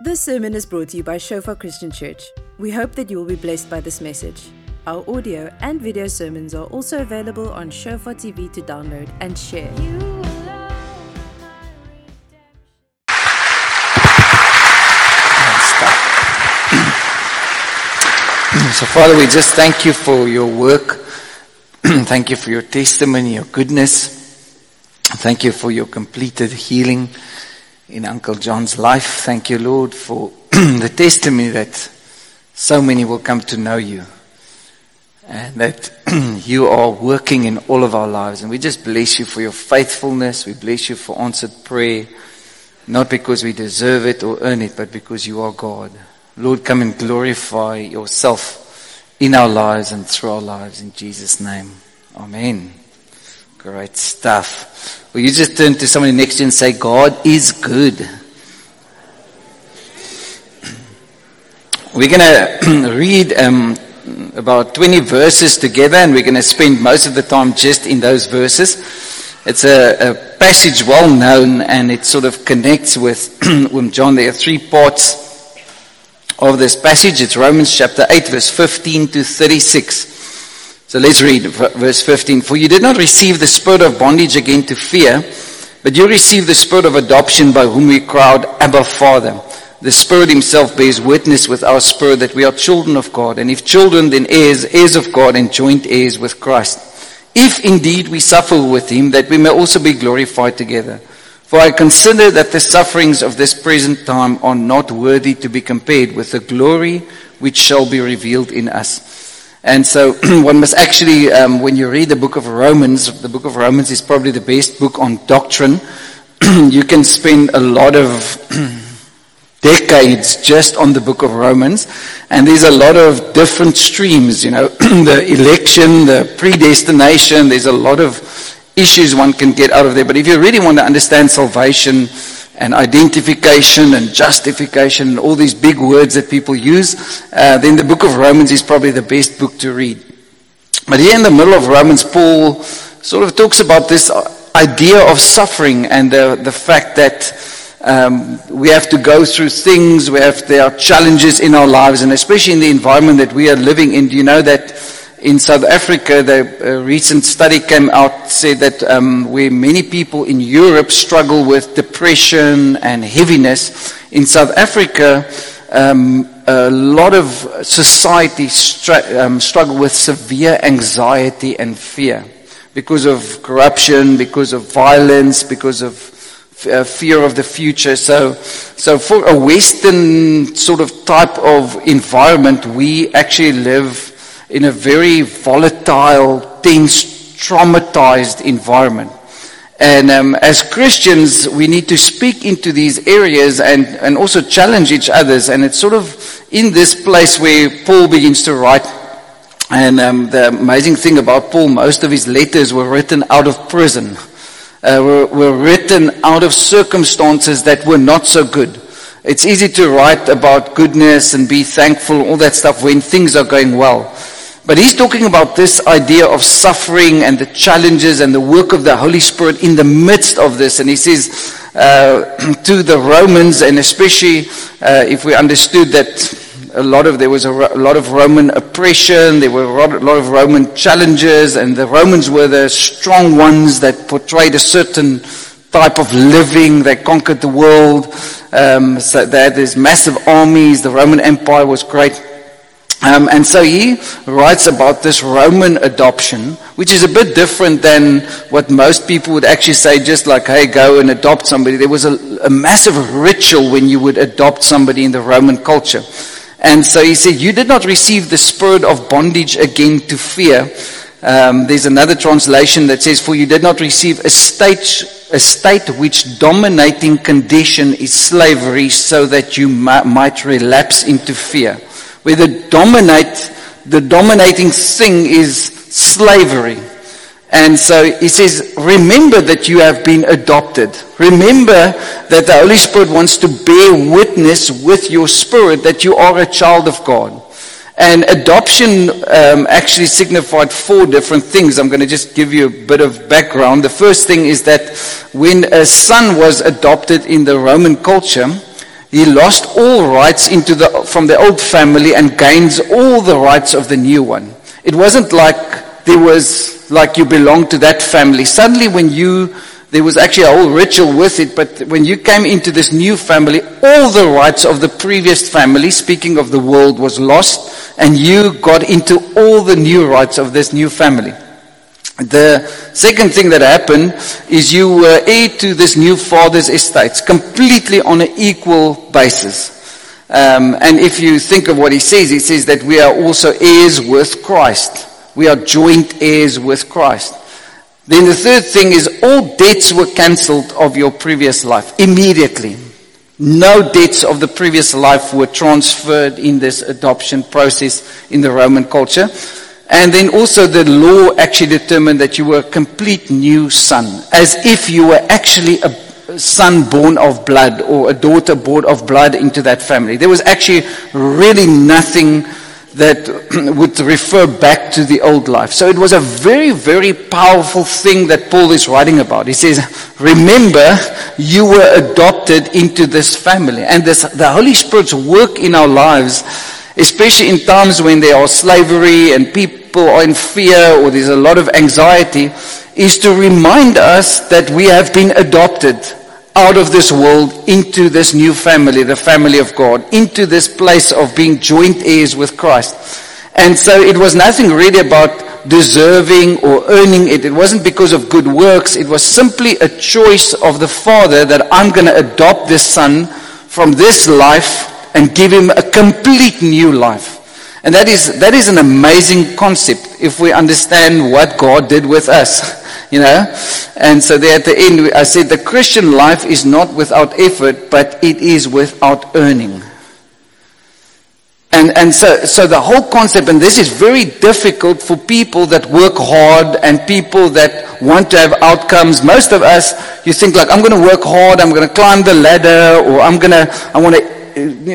This sermon is brought to you by Shofar Christian Church. We hope that you will be blessed by this message. Our audio and video sermons are also available on Shofar TV to download and share. So, Father, we just thank you for your work. thank you for your testimony, your goodness. Thank you for your completed healing in Uncle John's life. Thank you, Lord, for the testimony that so many will come to know you and that you are working in all of our lives. And we just bless you for your faithfulness. We bless you for answered prayer, not because we deserve it or earn it, but because you are God. Lord, come and glorify yourself in our lives and through our lives in Jesus' name. Amen. Great stuff. Will you just turn to somebody next to you and say, God is good. We're going to read um, about 20 verses together and we're going to spend most of the time just in those verses. It's a, a passage well known and it sort of connects with, with John. There are three parts of this passage. It's Romans chapter 8, verse 15 to 36. So let's read verse 15. For you did not receive the spirit of bondage again to fear, but you received the spirit of adoption by whom we out, Abba, Father. The Spirit Himself bears witness with our spirit that we are children of God, and if children, then heirs, heirs of God, and joint heirs with Christ. If indeed we suffer with Him, that we may also be glorified together. For I consider that the sufferings of this present time are not worthy to be compared with the glory which shall be revealed in us. And so one must actually, um, when you read the book of Romans, the book of Romans is probably the best book on doctrine. you can spend a lot of decades just on the book of Romans. And there's a lot of different streams, you know, the election, the predestination, there's a lot of issues one can get out of there. But if you really want to understand salvation and identification and justification and all these big words that people use, uh, then the book of Romans is probably the best book to read. But here in the middle of Romans, Paul sort of talks about this idea of suffering and the, the fact that um, we have to go through things, we have, there are challenges in our lives, and especially in the environment that we are living in. Do you know that in South Africa, the recent study came out said that um, where many people in Europe struggle with depression and heaviness, in South Africa, um, a lot of society um, struggle with severe anxiety and fear because of corruption, because of violence, because of uh, fear of the future. So, so for a Western sort of type of environment, we actually live in a very volatile, tense, traumatized environment. And um, as Christians, we need to speak into these areas and, and also challenge each other's. And it's sort of in this place where Paul begins to write. And um, the amazing thing about Paul, most of his letters were written out of prison, uh, were, were written out of circumstances that were not so good. It's easy to write about goodness and be thankful, all that stuff when things are going well. But he's talking about this idea of suffering and the challenges and the work of the Holy Spirit in the midst of this. And he says uh, to the Romans, and especially uh, if we understood that a lot of there was a, a, lot of Roman oppression, there were a lot of Roman challenges, and the Romans were the strong ones that portrayed a certain type of living. They conquered the world. Um, so they had these massive armies. The Roman Empire was great. Um, and so he writes about this Roman adoption, which is a bit different than what most people would actually say, just like, hey, go and adopt somebody. There was a, a massive ritual when you would adopt somebody in the Roman culture. And so he said, You did not receive the spirit of bondage again to fear. Um, there's another translation that says, For you did not receive a state, a state which dominating condition is slavery, so that you might relapse into fear where the dominate, the dominating thing is slavery. And so he says, remember that you have been adopted. Remember that the Holy Spirit wants to bear witness with your spirit that you are a child of God. And adoption um, actually signified four different things. I'm going to just give you a bit of background. The first thing is that when a son was adopted in the Roman culture, he lost all rights into the, from the old family and gains all the rights of the new one. It wasn't like there was, like you belonged to that family. Suddenly when you, there was actually a whole ritual with it, but when you came into this new family, all the rights of the previous family, speaking of the world, was lost, and you got into all the new rights of this new family. The second thing that happened is you were heir to this new father's estates, completely on an equal basis. Um, and if you think of what he says, he says that we are also heirs with Christ. We are joint heirs with Christ. Then the third thing is all debts were cancelled of your previous life immediately. No debts of the previous life were transferred in this adoption process in the Roman culture. And then also the law actually determined that you were a complete new son, as if you were actually a son born of blood or a daughter born of blood into that family. There was actually really nothing that would refer back to the old life. So it was a very, very powerful thing that Paul is writing about. He says, remember, you were adopted into this family. And this, the Holy Spirit's work in our lives, especially in times when there are slavery and people people are in fear or there's a lot of anxiety is to remind us that we have been adopted out of this world into this new family, the family of God, into this place of being joint heirs with Christ. And so it was nothing really about deserving or earning it. It wasn't because of good works. It was simply a choice of the Father that I'm going to adopt this son from this life and give him a complete new life. And that is, that is an amazing concept if we understand what God did with us, you know. And so there at the end, I said the Christian life is not without effort, but it is without earning. And, and so, so the whole concept, and this is very difficult for people that work hard and people that want to have outcomes. Most of us, you think like, I'm going to work hard, I'm going to climb the ladder, or I'm going to, I want to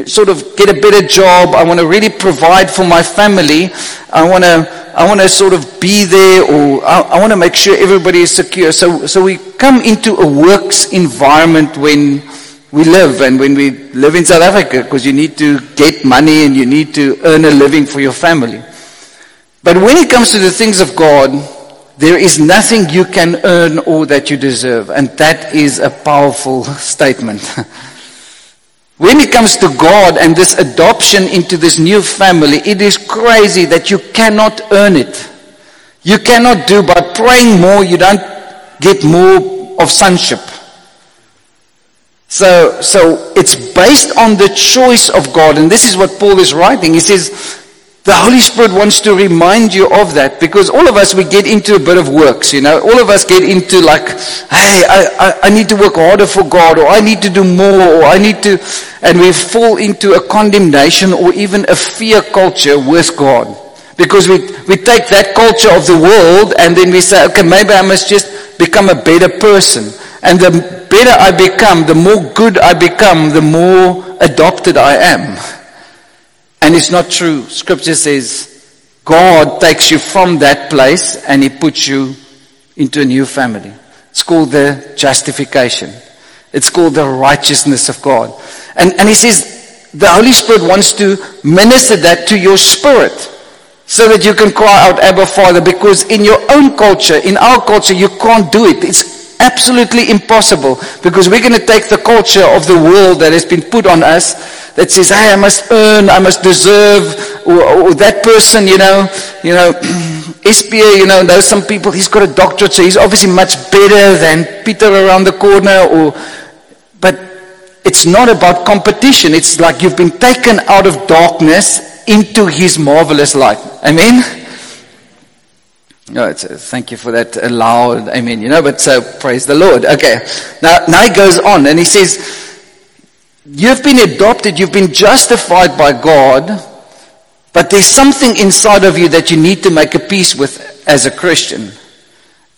sort of get a better job. I want to really provide for my family. I want to, I want to sort of be there or I, I want to make sure everybody is secure. So, so we come into a works environment when we live and when we live in South Africa because you need to get money and you need to earn a living for your family. But when it comes to the things of God, there is nothing you can earn or that you deserve. And that is a powerful statement. When it comes to God and this adoption into this new family, it is crazy that you cannot earn it. You cannot do by praying more, you don't get more of sonship. So, so it's based on the choice of God. And this is what Paul is writing. He says, the Holy Spirit wants to remind you of that because all of us, we get into a bit of works, you know. All of us get into like, hey, I, I, I, need to work harder for God or I need to do more or I need to, and we fall into a condemnation or even a fear culture with God. Because we, we take that culture of the world and then we say, okay, maybe I must just become a better person. And the better I become, the more good I become, the more adopted I am. And it's not true. Scripture says God takes you from that place and He puts you into a new family. It's called the justification. It's called the righteousness of God. And, and He says the Holy Spirit wants to minister that to your spirit so that you can cry out, Abba Father, because in your own culture, in our culture, you can't do it. It's absolutely impossible because we're going to take the culture of the world that has been put on us that says, hey, I must earn, I must deserve, or, or that person, you know, you know, SPA, you know, there's some people, he's got a doctorate, so he's obviously much better than Peter around the corner, or, but it's not about competition. It's like you've been taken out of darkness into his marvelous light. Amen? No, uh, thank you for that loud amen, you know, but so praise the Lord. Okay. Now, now he goes on and he says, You've been adopted, you've been justified by God, but there's something inside of you that you need to make a peace with as a Christian.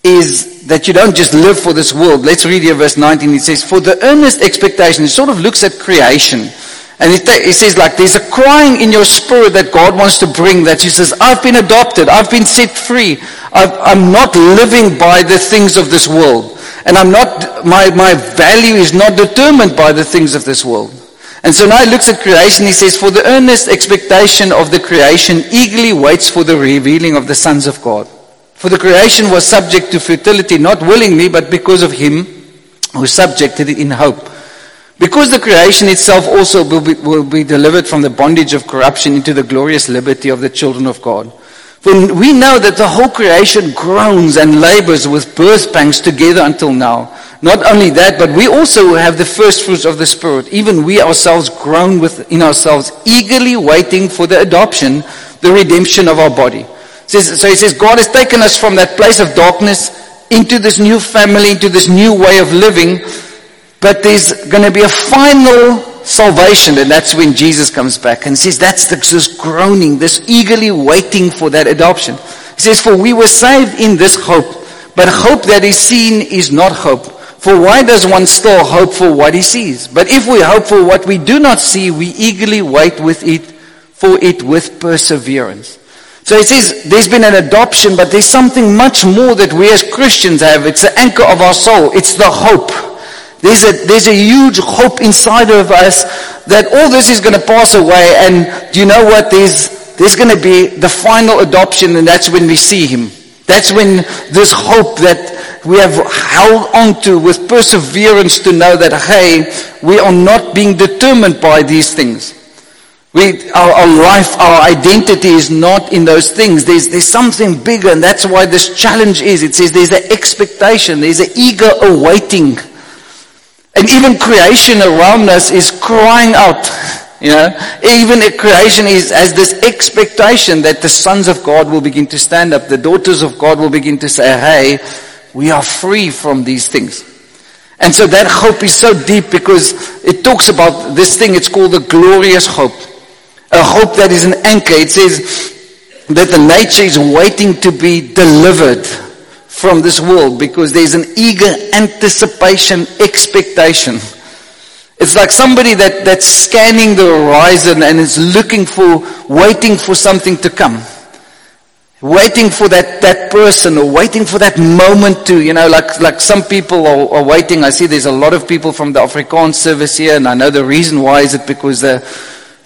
Is that you don't just live for this world. Let's read here verse 19. It says, For the earnest expectation, it sort of looks at creation. And it, says like, there's a crying in your spirit that God wants to bring that He says, I've been adopted. I've been set free. i am not living by the things of this world. And I'm not, my, my value is not determined by the things of this world. And so now he looks at creation. He says, For the earnest expectation of the creation eagerly waits for the revealing of the sons of God. For the creation was subject to futility, not willingly, but because of him who subjected it in hope. Because the creation itself also will be, will be delivered from the bondage of corruption into the glorious liberty of the children of God. For we know that the whole creation groans and labors with birth pangs together until now. Not only that, but we also have the first fruits of the Spirit. Even we ourselves groan within ourselves, eagerly waiting for the adoption, the redemption of our body. So he says, God has taken us from that place of darkness into this new family, into this new way of living. But there's going to be a final salvation, and that's when Jesus comes back and says, That's the, this groaning, this eagerly waiting for that adoption. He says, For we were saved in this hope, but hope that is seen is not hope. For why does one still hope for what he sees? But if we hope for what we do not see, we eagerly wait with it, for it with perseverance. So he says there's been an adoption, but there's something much more that we as Christians have. It's the anchor of our soul. It's the hope. There's a, there's a huge hope inside of us that all this is going to pass away. And do you know what? There's, there's going to be the final adoption, and that's when we see him. That's when this hope that we have held on to with perseverance to know that, hey, we are not being determined by these things. We, our, our, life, our identity is not in those things. There's, there's something bigger, and that's why this challenge is. It says there's an expectation, there's an eager awaiting. And even creation around us is crying out. You know, even creation is, has this expectation that the sons of God will begin to stand up, the daughters of God will begin to say, hey, we are free from these things. And so that hope is so deep because it talks about this thing, it's called the glorious hope. A hope that is an anchor. It says that the nature is waiting to be delivered from this world because there's an eager anticipation, expectation. It's like somebody that, that's scanning the horizon and is looking for, waiting for something to come waiting for that, that person or waiting for that moment to, you know, like, like some people are, are waiting. I see there's a lot of people from the Afrikaans service here, and I know the reason why is it because the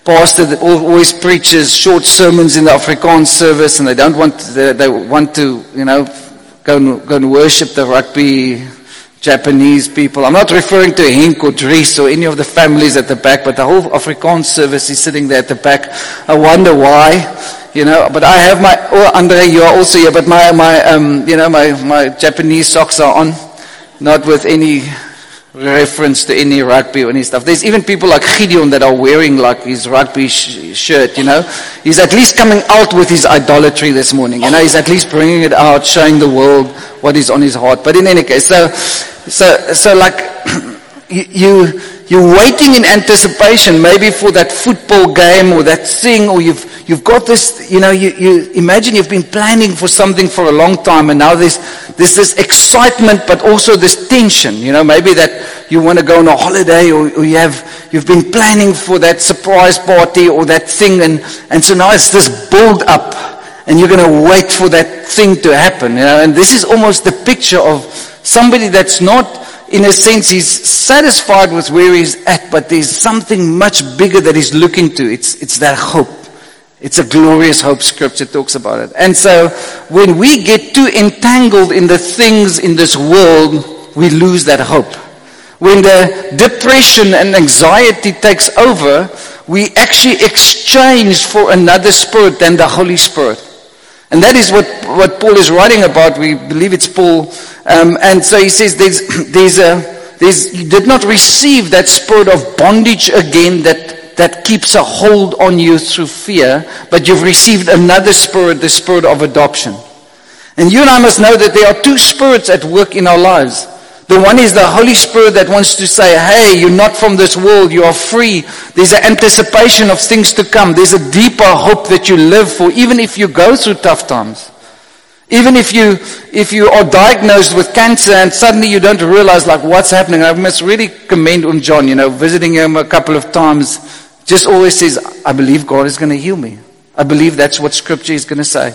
pastor that always preaches short sermons in the Afrikaans service, and they don't want, they, they want to, you know, go and, go and worship the rugby Japanese people. I'm not referring to Henk or Dries or any of the families at the back, but the whole Afrikaans service is sitting there at the back. I wonder why you know, but I have my, oh, Andre, you are also here, but my, my, um, you know, my, my Japanese socks are on, not with any reference to any rugby or any stuff. There's even people like Gideon that are wearing like his rugby sh- shirt, you know. He's at least coming out with his idolatry this morning, you know. He's at least bringing it out, showing the world what is on his heart. But in any case, so, so, so like, you, you're waiting in anticipation maybe for that football game or that thing or you've, you've got this, you know, you, you imagine you've been planning for something for a long time and now there's, there's this excitement but also this tension, you know, maybe that you want to go on a holiday or, or you have, you've been planning for that surprise party or that thing and, and so now it's this build up and you're going to wait for that thing to happen, you know, and this is almost the picture of somebody that's not in a sense, he's satisfied with where he's at, but there's something much bigger that he's looking to. It's, it's that hope. It's a glorious hope scripture talks about it. And so when we get too entangled in the things in this world, we lose that hope. When the depression and anxiety takes over, we actually exchange for another spirit than the Holy Spirit. And that is what, what Paul is writing about. We believe it's Paul. Um, and so he says there's, there's a, there's, you did not receive that spirit of bondage again that that keeps a hold on you through fear, but you've received another spirit, the spirit of adoption. And you and I must know that there are two spirits at work in our lives. The one is the Holy Spirit that wants to say, hey, you're not from this world, you are free. There's an anticipation of things to come. There's a deeper hope that you live for, even if you go through tough times. Even if you, if you are diagnosed with cancer and suddenly you don't realize like what's happening. I must really commend on John, you know, visiting him a couple of times just always says, I believe God is going to heal me. I believe that's what scripture is going to say.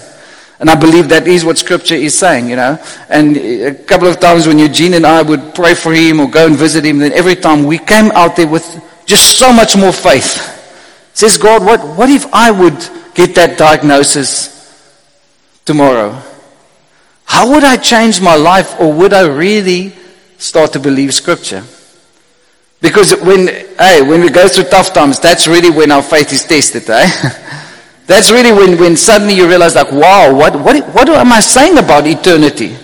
And I believe that is what scripture is saying, you know. And a couple of times when Eugene and I would pray for him or go and visit him, then every time we came out there with just so much more faith. Says God, what, what if I would get that diagnosis tomorrow? How would I change my life or would I really start to believe scripture? Because when, hey, when we go through tough times, that's really when our faith is tested, eh? that's really when, when suddenly you realize like, wow, what, what, what am I saying about eternity?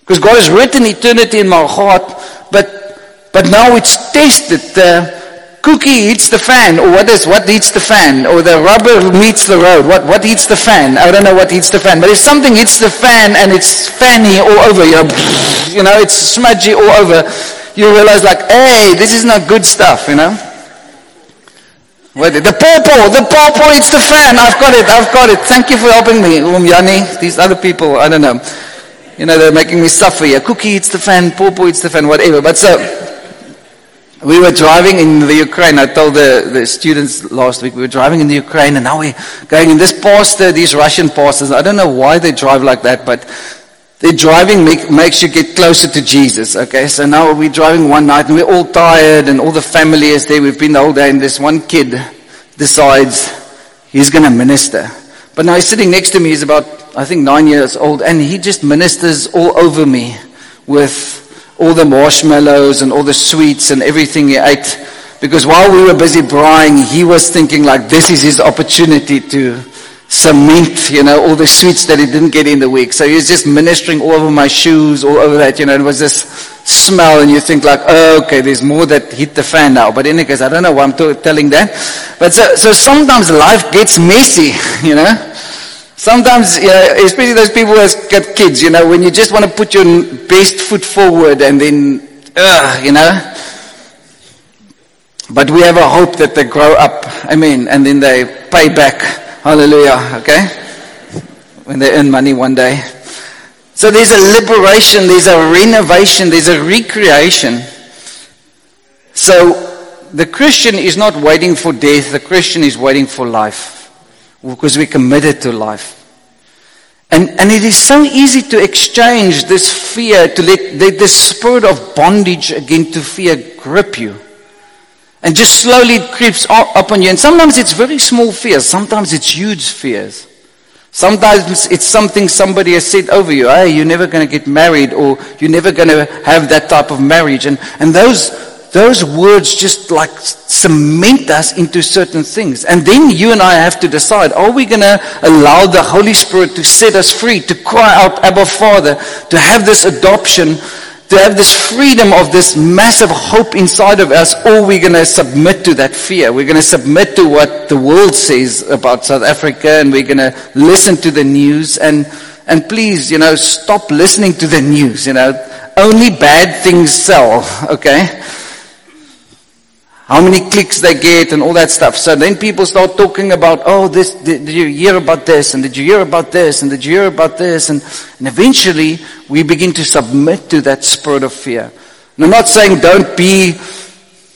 Because God has written eternity in my heart, but, but now it's tested. The cookie hits the fan, or what is, what hits the fan? Or the rubber meets the road. What, what hits the fan? I don't know what hits the fan. But if something hits the fan and it's fanny all over, you know, you know it's smudgy all over, you realize like, hey, this is not good stuff, you know. What, the pawpaw, the pawpaw, it's the fan. I've got it, I've got it. Thank you for helping me. Um, Yanni, these other people, I don't know. You know, they're making me suffer here. Cookie it's the fan, Popo it's the fan, whatever. But so, we were driving in the Ukraine. I told the, the students last week, we were driving in the Ukraine and now we're going in this pastor, these Russian pastors. I don't know why they drive like that, but their driving make, makes you get closer to Jesus. Okay, so now we're driving one night and we're all tired and all the family is there. We've been the whole day and this one kid decides he's going to minister. But now he's sitting next to me. He's about, I think, nine years old, and he just ministers all over me with all the marshmallows and all the sweets and everything he ate. Because while we were busy braaiing, he was thinking like this is his opportunity to cement, you know, all the sweets that he didn't get in the week. So he was just ministering all over my shoes, all over that, you know, it was this smell and you think like, oh, okay, there's more that hit the fan now. But in any case, I don't know why I'm t- telling that. But so, so sometimes life gets messy, you know. Sometimes, you know, especially those people who have got kids, you know, when you just want to put your best foot forward and then, uh, you know. But we have a hope that they grow up, I mean, and then they pay back. Hallelujah, okay? When they earn money one day. So there's a liberation, there's a renovation, there's a recreation. So the Christian is not waiting for death, the Christian is waiting for life because we're committed to life. And, and it is so easy to exchange this fear, to let, let the spirit of bondage again to fear grip you. And just slowly creeps up on you. And sometimes it's very small fears, sometimes it's huge fears. Sometimes it's something somebody has said over you. Hey, you're never going to get married or you're never going to have that type of marriage. And, and those, those words just like cement us into certain things. And then you and I have to decide, are we going to allow the Holy Spirit to set us free, to cry out, Abba Father, to have this adoption, to have this freedom of this massive hope inside of us, or we're going to submit to that fear. We're going to submit to what the world says about South Africa, and we're going to listen to the news. And, and please, you know, stop listening to the news. You know, only bad things sell, okay? How many clicks they get and all that stuff. So then people start talking about, oh, this, did, did, you hear about this? And did you hear about this? And did you hear about this? And, and eventually we begin to submit to that spirit of fear. And I'm not saying don't be,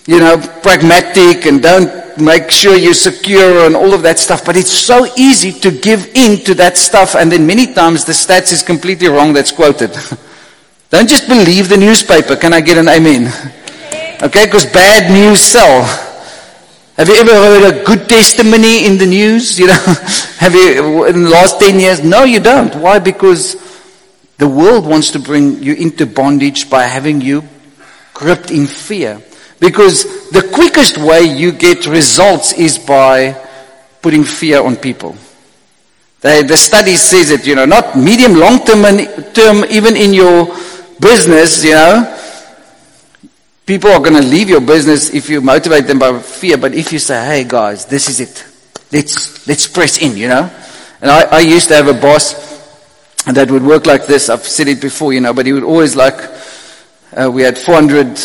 you know, pragmatic and don't make sure you're secure and all of that stuff, but it's so easy to give in to that stuff. And then many times the stats is completely wrong that's quoted. don't just believe the newspaper. Can I get an amen? Okay, because bad news sell. Have you ever heard a good testimony in the news? You know, have you in the last 10 years? No, you don't. Why? Because the world wants to bring you into bondage by having you gripped in fear. Because the quickest way you get results is by putting fear on people. The, the study says it, you know, not medium, long term, and term, even in your business, you know, People are going to leave your business if you motivate them by fear, but if you say, hey guys, this is it. Let's, let's press in, you know. And I, I used to have a boss that would work like this. I've said it before, you know, but he would always like, uh, we had 400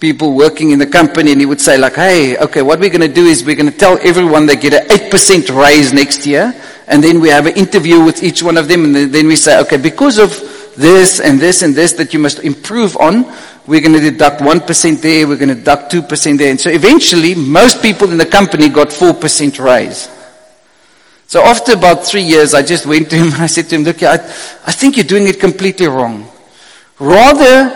people working in the company and he would say like, hey, okay, what we're going to do is we're going to tell everyone they get an 8% raise next year. And then we have an interview with each one of them. And then we say, okay, because of this and this and this that you must improve on, we're going to deduct 1% there, we're going to deduct 2% there. And so eventually, most people in the company got 4% raise. So after about three years, I just went to him and I said to him, look, I, I think you're doing it completely wrong. Rather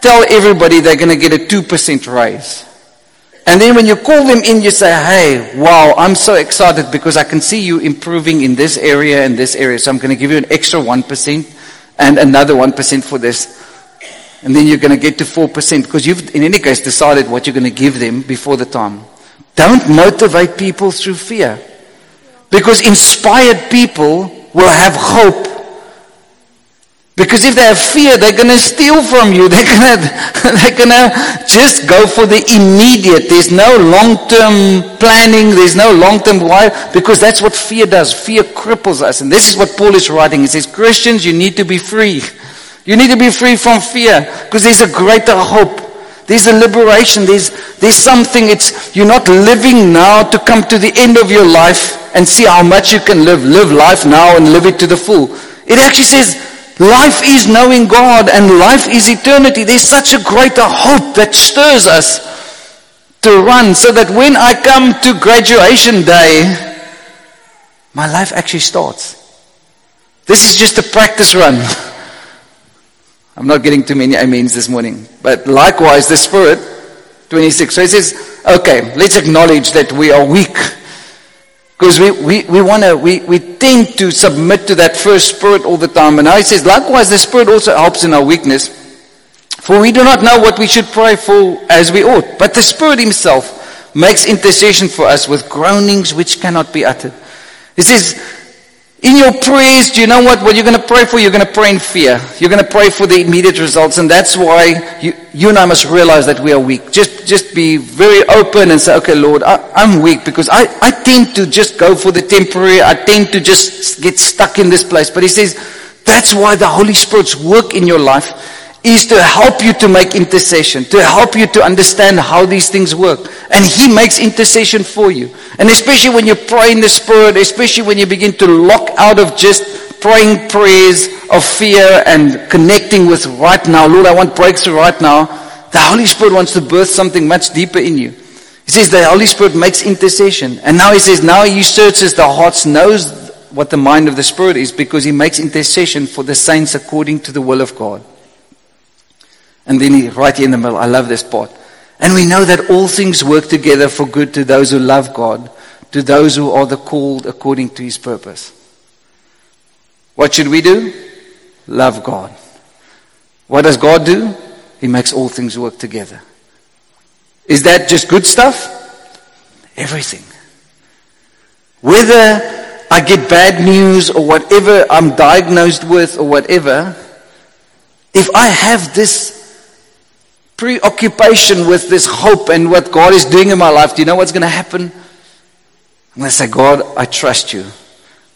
tell everybody they're going to get a 2% raise. And then when you call them in, you say, hey, wow, I'm so excited because I can see you improving in this area and this area. So I'm going to give you an extra 1% and another 1% for this. And then you're going to get to 4% because you've, in any case, decided what you're going to give them before the time. Don't motivate people through fear. Because inspired people will have hope. Because if they have fear, they're going to steal from you. They're going to, they're going to just go for the immediate. There's no long-term planning. There's no long-term why. Because that's what fear does. Fear cripples us. And this is what Paul is writing. He says, Christians, you need to be free. You need to be free from fear. Because there's a greater hope. There's a liberation. There's, there's something. It's, you're not living now to come to the end of your life and see how much you can live. Live life now and live it to the full. It actually says life is knowing God and life is eternity. There's such a greater hope that stirs us to run so that when I come to graduation day, my life actually starts. This is just a practice run. I'm not getting too many amens this morning. But likewise, the Spirit, 26. So he says, okay, let's acknowledge that we are weak. Because we, we, we want to, we, we tend to submit to that first Spirit all the time. And now he says, likewise, the Spirit also helps in our weakness. For we do not know what we should pray for as we ought. But the Spirit Himself makes intercession for us with groanings which cannot be uttered. He says, in your prayers, do you know what? What you're going to pray for, you're going to pray in fear. You're going to pray for the immediate results. And that's why you, you and I must realize that we are weak. Just, just be very open and say, okay, Lord, I, am weak because I, I tend to just go for the temporary. I tend to just get stuck in this place. But he says, that's why the Holy Spirit's work in your life is to help you to make intercession, to help you to understand how these things work. And He makes intercession for you. And especially when you pray in the Spirit, especially when you begin to lock out of just praying prayers of fear and connecting with right now. Lord, I want breakthrough right now. The Holy Spirit wants to birth something much deeper in you. He says the Holy Spirit makes intercession. And now he says, now he searches the hearts, knows what the mind of the Spirit is because he makes intercession for the saints according to the will of God. And then he, right in the middle, I love this part. And we know that all things work together for good to those who love God, to those who are the called according to his purpose. What should we do? Love God. What does God do? He makes all things work together. Is that just good stuff? Everything. Whether I get bad news or whatever I'm diagnosed with or whatever, if I have this preoccupation with this hope and what God is doing in my life, do you know what's going to happen? I'm going to say, God, I trust you.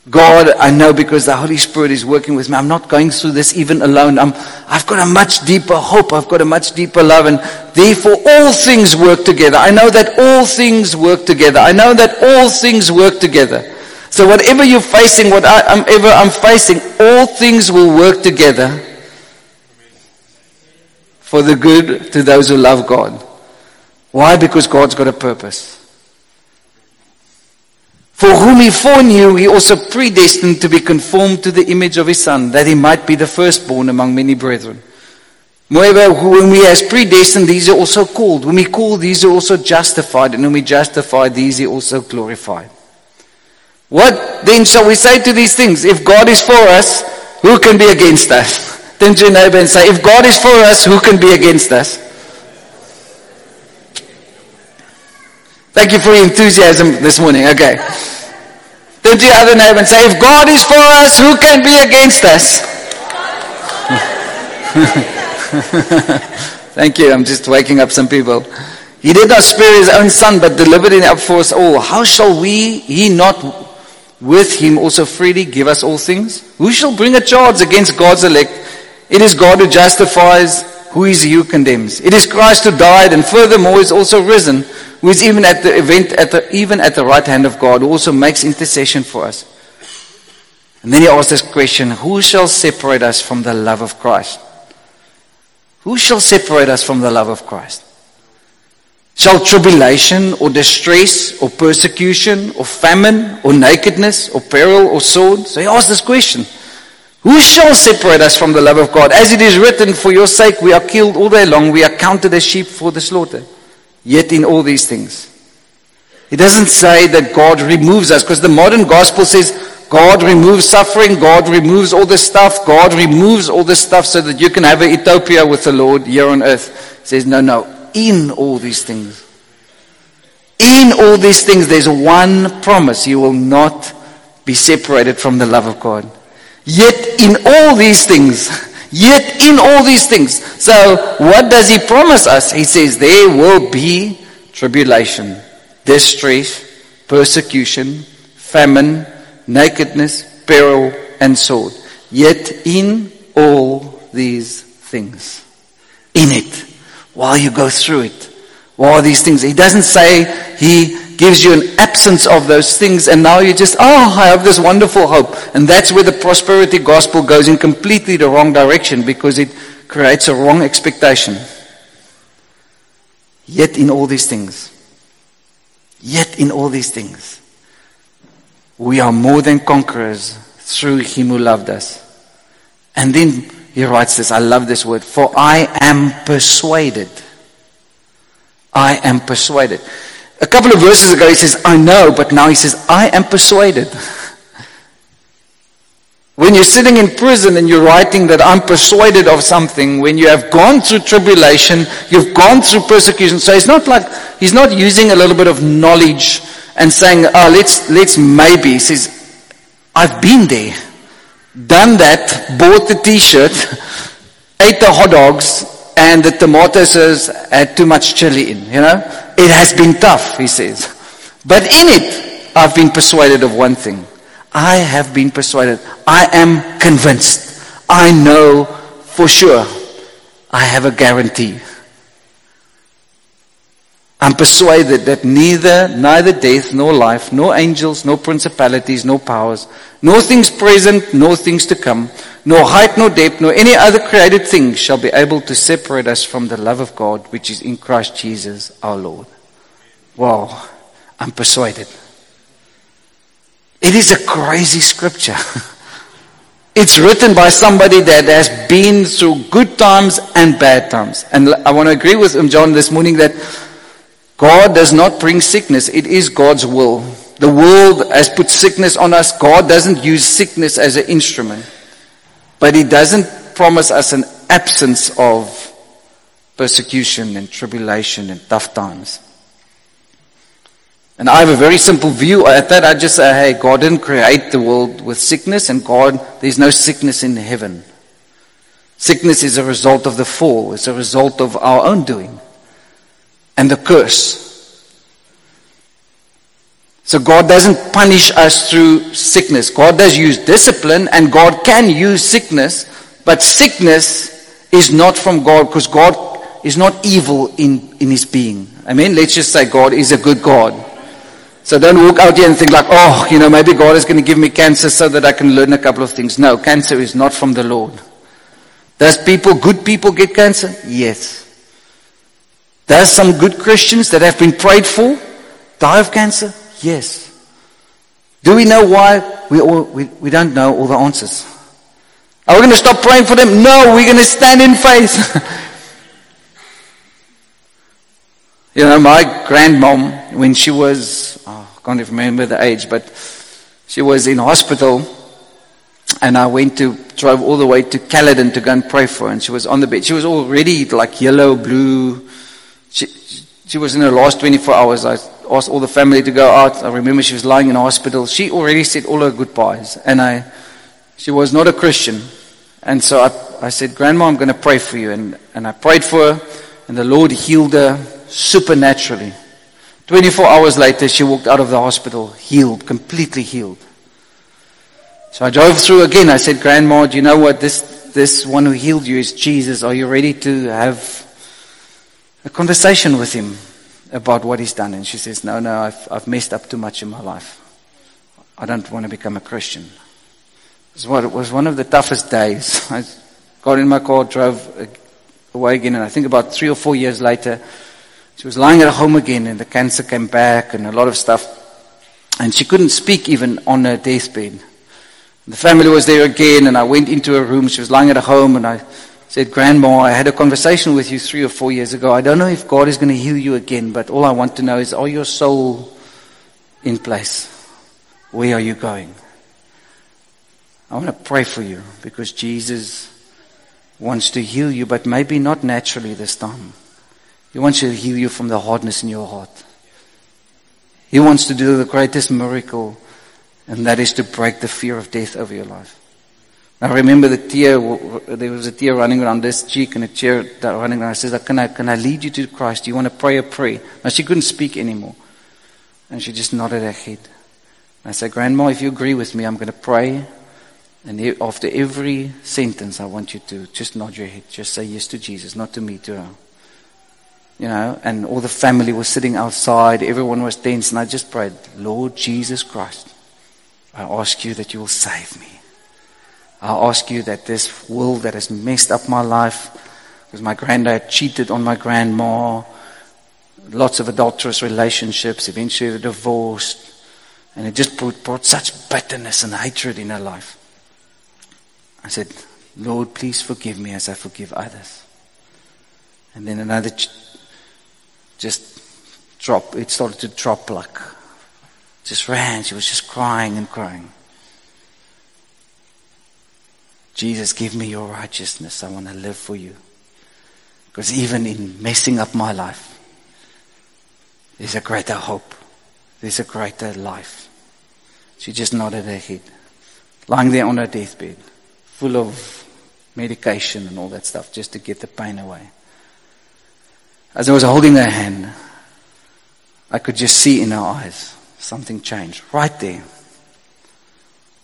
God, I know because the Holy Spirit is working with me. I'm not going through this even alone. I'm, I've got a much deeper hope. I've got a much deeper love. And therefore, all things work together. I know that all things work together. I know that all things work together. So whatever you're facing, whatever I'm facing, all things will work together for the good to those who love God. Why? Because God's got a purpose. For whom he foreknew, he also predestined to be conformed to the image of his Son, that he might be the firstborn among many brethren. Moreover, whom he has predestined, these are also called. Whom he called, these are also justified. And whom he justified, these he also glorified. What then shall we say to these things? If God is for us, who can be against us? Your neighbor and say, if God is for us, who can be against us? Thank you for your enthusiasm this morning. Okay. Turn to your other neighbor and say, if God is for us, who can be against us? Thank you. I'm just waking up some people. He did not spare his own son, but delivered him up for us all. How shall we, he not with him also freely give us all things? Who shall bring a charge against God's elect? It is God who justifies. Who is he who condemns? It is Christ who died and furthermore is also risen, who is even at the event, at the, even at the right hand of God, who also makes intercession for us. And then he asks this question, who shall separate us from the love of Christ? Who shall separate us from the love of Christ? Shall tribulation or distress or persecution or famine or nakedness or peril or sword? So he asks this question. Who shall separate us from the love of God? As it is written, for your sake we are killed all day long, we are counted as sheep for the slaughter. Yet in all these things. It doesn't say that God removes us because the modern gospel says God removes suffering, God removes all this stuff, God removes all this stuff so that you can have a utopia with the Lord here on earth. It says, no, no, in all these things. In all these things, there's one promise. You will not be separated from the love of God. Yet in all these things, yet in all these things. So what does he promise us? He says there will be tribulation, distress, persecution, famine, nakedness, peril, and sword. Yet in all these things, in it, while you go through it, while these things, he doesn't say he gives you an absence of those things, and now you just, oh, I have this wonderful hope. And that's where the prosperity gospel goes in completely the wrong direction because it creates a wrong expectation. Yet in all these things, yet in all these things, we are more than conquerors through him who loved us. And then he writes this, I love this word, for I am persuaded. I am persuaded. A couple of verses ago he says, I know, but now he says, I am persuaded. When you're sitting in prison and you're writing that I'm persuaded of something, when you have gone through tribulation, you've gone through persecution. So it's not like he's not using a little bit of knowledge and saying, oh, let's, let's maybe. He says, I've been there, done that, bought the t-shirt, ate the hot dogs, and the tomatoes had too much chili in, you know? It has been tough, he says. But in it, I've been persuaded of one thing. I have been persuaded. I am convinced. I know for sure. I have a guarantee. I'm persuaded that neither, neither death, nor life, nor angels, nor principalities, nor powers, nor things present, nor things to come, nor height, nor depth, nor any other created thing shall be able to separate us from the love of God which is in Christ Jesus our Lord. Wow, I'm persuaded. It is a crazy scripture. It's written by somebody that has been through good times and bad times. And I want to agree with John, this morning that God does not bring sickness. It is God's will. The world has put sickness on us. God doesn't use sickness as an instrument. But He doesn't promise us an absence of persecution and tribulation and tough times. And I have a very simple view at that. I just say, hey, God didn't create the world with sickness, and God, there's no sickness in heaven. Sickness is a result of the fall, it's a result of our own doing and the curse. So God doesn't punish us through sickness. God does use discipline and God can use sickness, but sickness is not from God because God is not evil in, in his being. I mean, let's just say God is a good God. So don't walk out here and think like, oh, you know, maybe God is going to give me cancer so that I can learn a couple of things. No, cancer is not from the Lord. Does people, good people get cancer? Yes. Does some good Christians that have been prayed for die of cancer? Yes. Do we know why? We, all, we, we don't know all the answers. Are we going to stop praying for them? No, we're going to stand in faith. you know, my grandmom, when she was, oh, I can't even remember the age, but she was in hospital, and I went to, drive all the way to Caledon to go and pray for her, and she was on the bed. She was already like yellow, blue. She, she was in her last 24 hours. I asked all the family to go out. I remember she was lying in hospital. She already said all her goodbyes. And I, she was not a Christian. And so I, I said, Grandma, I'm going to pray for you. And, and I prayed for her. And the Lord healed her supernaturally. 24 hours later, she walked out of the hospital healed, completely healed. So I drove through again. I said, Grandma, do you know what? This, this one who healed you is Jesus. Are you ready to have a conversation with him? about what he's done. And she says, No, no, I've, I've messed up too much in my life. I don't want to become a Christian. It was, one of the toughest days. I got in my car, drove away again, and I think about three or four years later, she was lying at home again, and the cancer came back, and a lot of stuff. And she couldn't speak even on her deathbed. The family was there again, and I went into her room. She was lying at home, and I said, Grandma, I had a conversation with you three or four years ago. I don't know if God is going to heal you again, but all I want to know is, are your soul in place? Where are you going? I want to pray for you because Jesus wants to heal you, but maybe not naturally this time. He wants to heal you from the hardness in your heart. He wants to do the greatest miracle, and that is to break the fear of death over your life. I remember the tear, there was a tear running around this cheek and a tear running around. I said, can I, can I lead you to Christ? Do you want to pray a prayer? Now she couldn't speak anymore. And she just nodded her head. I said, Grandma, if you agree with me, I'm going to pray. And after every sentence, I want you to just nod your head. Just say yes to Jesus, not to me, to her you know, and all the family was sitting outside. Everyone was tense. And I just prayed, Lord Jesus Christ, I ask you that you will save me. I ask you that this world that has messed up my life, because my granddad cheated on my grandma, lots of adulterous relationships, eventually divorced, and it just brought, brought such bitterness and hatred in her life. I said, Lord, please forgive me as I forgive others. And then another just drop, it started to drop like, just ran. She was just crying and crying. Jesus, give me your righteousness. I want to live for you. Because even in messing up my life, there's a greater hope. There's a greater life. She just nodded her head, lying there on her deathbed, full of medication and all that stuff just to get the pain away. As I was holding her hand, I could just see in her eyes something changed right there.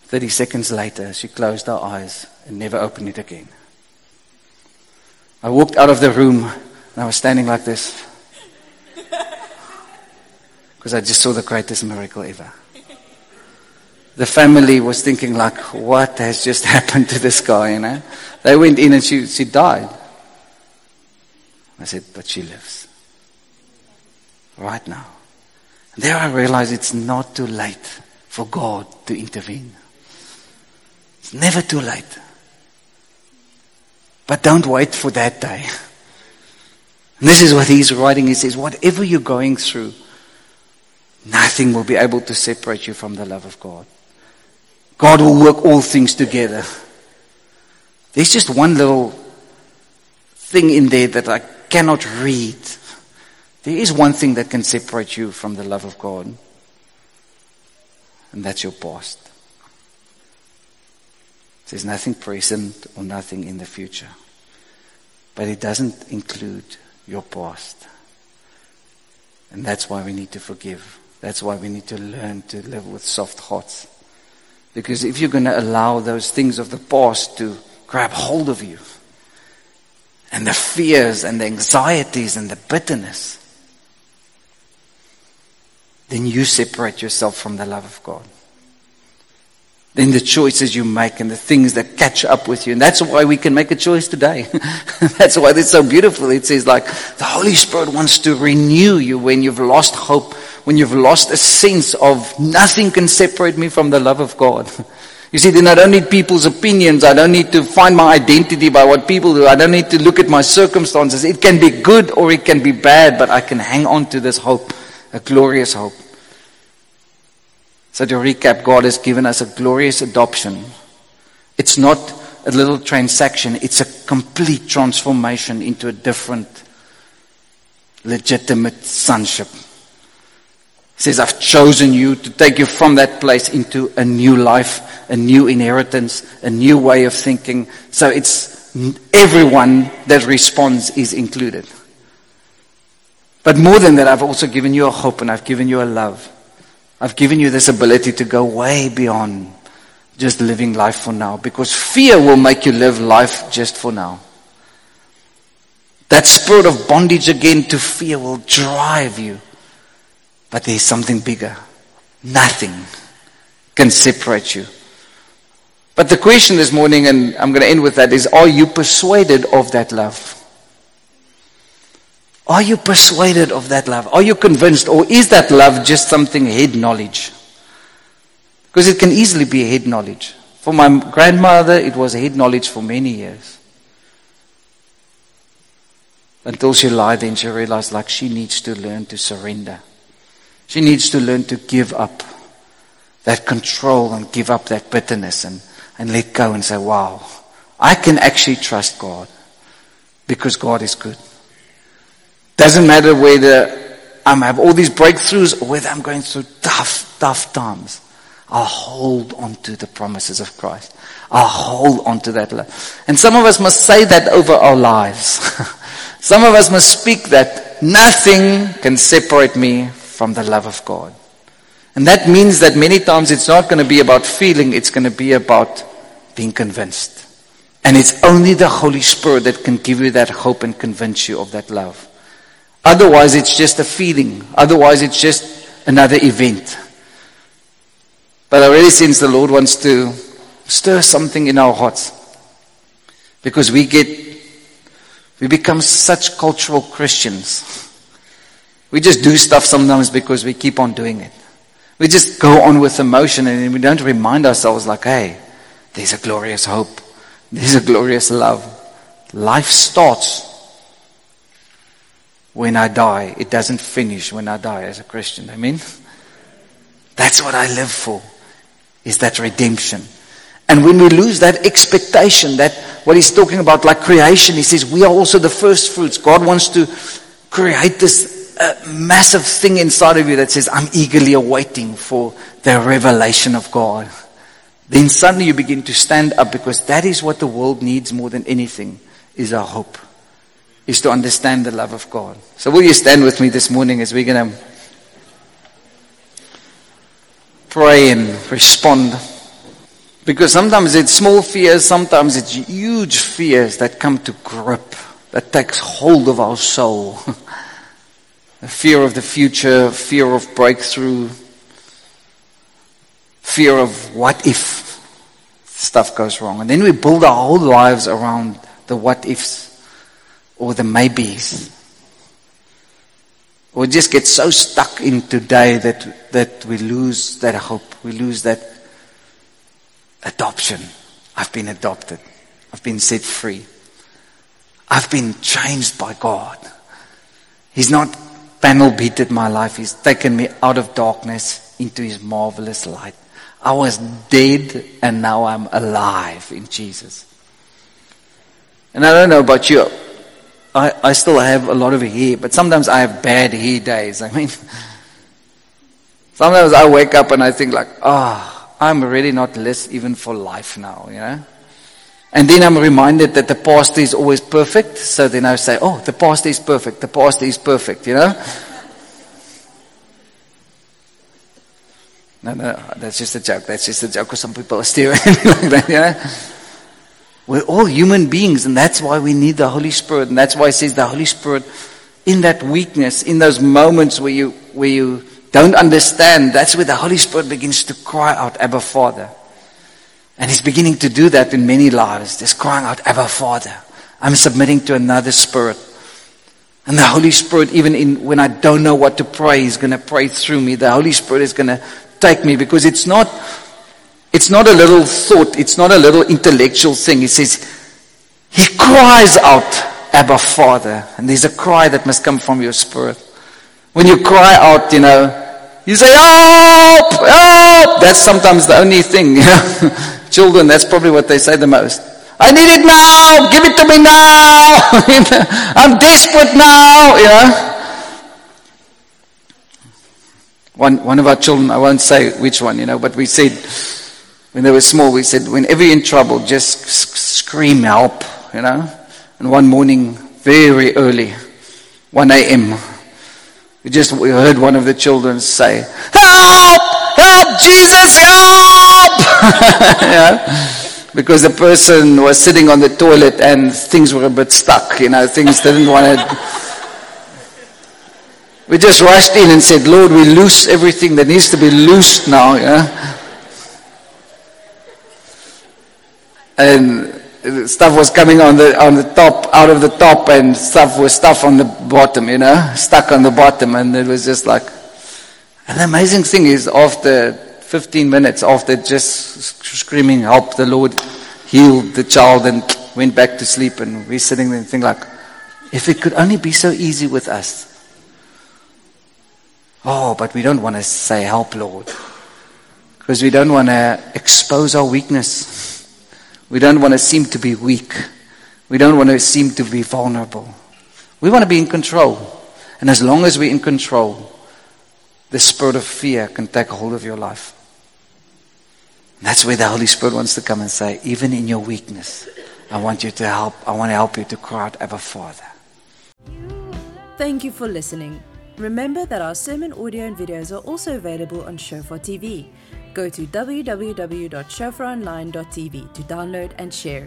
30 seconds later, she closed her eyes and never opened it again. I walked out of the room and I was standing like this because I just saw the greatest miracle ever. The family was thinking like, what has just happened to this guy, you know? They went in and she, she died. I said, but she lives. Right now. And there I realized it's not too late for God to intervene. It's never too late. But don't wait for that day. And this is what he's writing. He says, whatever you're going through, nothing will be able to separate you from the love of God. God will work all things together. There's just one little thing in there that I cannot read. There is one thing that can separate you from the love of God, and that's your past. There's nothing present or nothing in the future. But it doesn't include your past. And that's why we need to forgive. That's why we need to learn to live with soft hearts. Because if you're going to allow those things of the past to grab hold of you, and the fears and the anxieties and the bitterness, then you separate yourself from the love of God. Then the choices you make and the things that catch up with you. And that's why we can make a choice today. that's why it's so beautiful. It says like the Holy Spirit wants to renew you when you've lost hope, when you've lost a sense of nothing can separate me from the love of God. You see, then I don't need people's opinions. I don't need to find my identity by what people do. I don't need to look at my circumstances. It can be good or it can be bad, but I can hang on to this hope, a glorious hope. So to recap, God has given us a glorious adoption. It's not a little transaction. It's a complete transformation into a different, legitimate sonship He says, I've chosen you to take you from that place into a new life, a new inheritance, a new way of thinking. So it's everyone that responds is included. But more than that, I've also given you a hope and I've given you a love. I've given you this ability to go way beyond just living life for now because fear will make you live life just for now. That spirit of bondage again to fear will drive you but there's something bigger. Nothing can separate you. But the question this morning, and I'm going to end with that, is are you persuaded of that love? Are you persuaded of that love? Are you convinced? Or is that love just something head knowledge? Because it can easily be head knowledge. For my grandmother, it was head knowledge for many years. Until she lied, then she realized like she needs to learn to surrender. She needs to learn to give up that control and give up that bitterness and, and let go and say, wow, I can actually trust God because God is good. Doesn't matter whether I'm have all these breakthroughs or whether I'm going through tough, tough times. I'll hold on to the promises of Christ. I'll hold on to that love. And some of us must say that over our lives. some of us must speak that nothing can separate me from the love of God. And that means that many times it's not going to be about feeling, it's going to be about being convinced. And it's only the Holy Spirit that can give you that hope and convince you of that love. Otherwise, it's just a feeling. Otherwise, it's just another event. But I really sense the Lord wants to stir something in our hearts. Because we get, we become such cultural Christians. We just do stuff sometimes because we keep on doing it. We just go on with emotion and we don't remind ourselves like, hey, there's a glorious hope. There's a glorious love. Life starts when I die. It doesn't finish when I die as a Christian. I mean, that's what I live for is that redemption. And when we lose that expectation, that what he's talking about, like creation, he says we are also the first fruits. God wants to create this uh, massive thing inside of you that says, I'm eagerly awaiting for the revelation of God. Then suddenly you begin to stand up because that is what the world needs more than anything is our hope, is to understand the love of God. So will you stand with me this morning as we're going to pray and respond. Because sometimes it's small fears, sometimes it's huge fears that come to grip, that takes hold of our soul. the fear of the future, fear of breakthrough, fear of what if stuff goes wrong. And then we build our whole lives around the what ifs or the maybes. We just get so stuck in today that, that we lose that hope. We lose that adoption. I've been adopted. I've been set free. I've been changed by God. He's not panel beated my life. He's taken me out of darkness into his marvelous light. I was dead and now I'm alive in Jesus. And I don't know about you. I, I still have a lot of hair, but sometimes I have bad hair days. I mean, sometimes I wake up and I think like, ah, oh, I'm really not less even for life now, you know? And then I'm reminded that the past is always perfect. So then I say, oh, the past is perfect. The past is perfect, you know? No, no, that's just a joke. That's just a joke because some people are staring like that, you know? We're all human beings, and that's why we need the Holy Spirit. And that's why it says the Holy Spirit, in that weakness, in those moments where you, where you don't understand, that's where the Holy Spirit begins to cry out, Abba Father. And He's beginning to do that in many lives, just crying out, Abba Father. I'm submitting to another Spirit. And the Holy Spirit, even in, when I don't know what to pray, He's going to pray through me. The Holy Spirit is going to take me because it's not it's not a little thought, it's not a little intellectual thing. He says, He cries out, Abba Father. And there's a cry that must come from your spirit. When you cry out, you know, you say, Help! Help! That's sometimes the only thing. Children, that's probably what they say the most. I need it now! Give it to me now! I'm desperate now! You know? One, one of our children, I won't say which one, you know, but we said, when they were small, we said, whenever you're in trouble, just scream help, you know. And one morning, very early, 1 a.m., we just we heard one of the children say, Help! Help! Jesus, help! Because the person was sitting on the toilet and things were a bit stuck, you know, things didn't want to. We just rushed in and said, Lord, we loose everything that needs to be loosed now, yeah? And stuff was coming on the on the top out of the top and stuff was stuff on the bottom you know stuck on the bottom and it was just like and the amazing thing is after 15 minutes after just screaming help the lord healed the child and went back to sleep and we're sitting there and think like If it could only be so easy with us. Oh, but we don't want to say, Help, Lord. Because we don't want to expose our weakness. We don't want to seem to be weak. We don't want to seem to be vulnerable. We want to be in control. And as long as we're in control, the spirit of fear can take hold of your life. That's where the Holy Spirit wants to come and say, even in your weakness, I want you to help. I want to help you to cry out, Abba Father. Thank you for listening. Remember that our sermon audio and videos are also available on Shofar TV. Go to www.shofaronline.tv to download and share.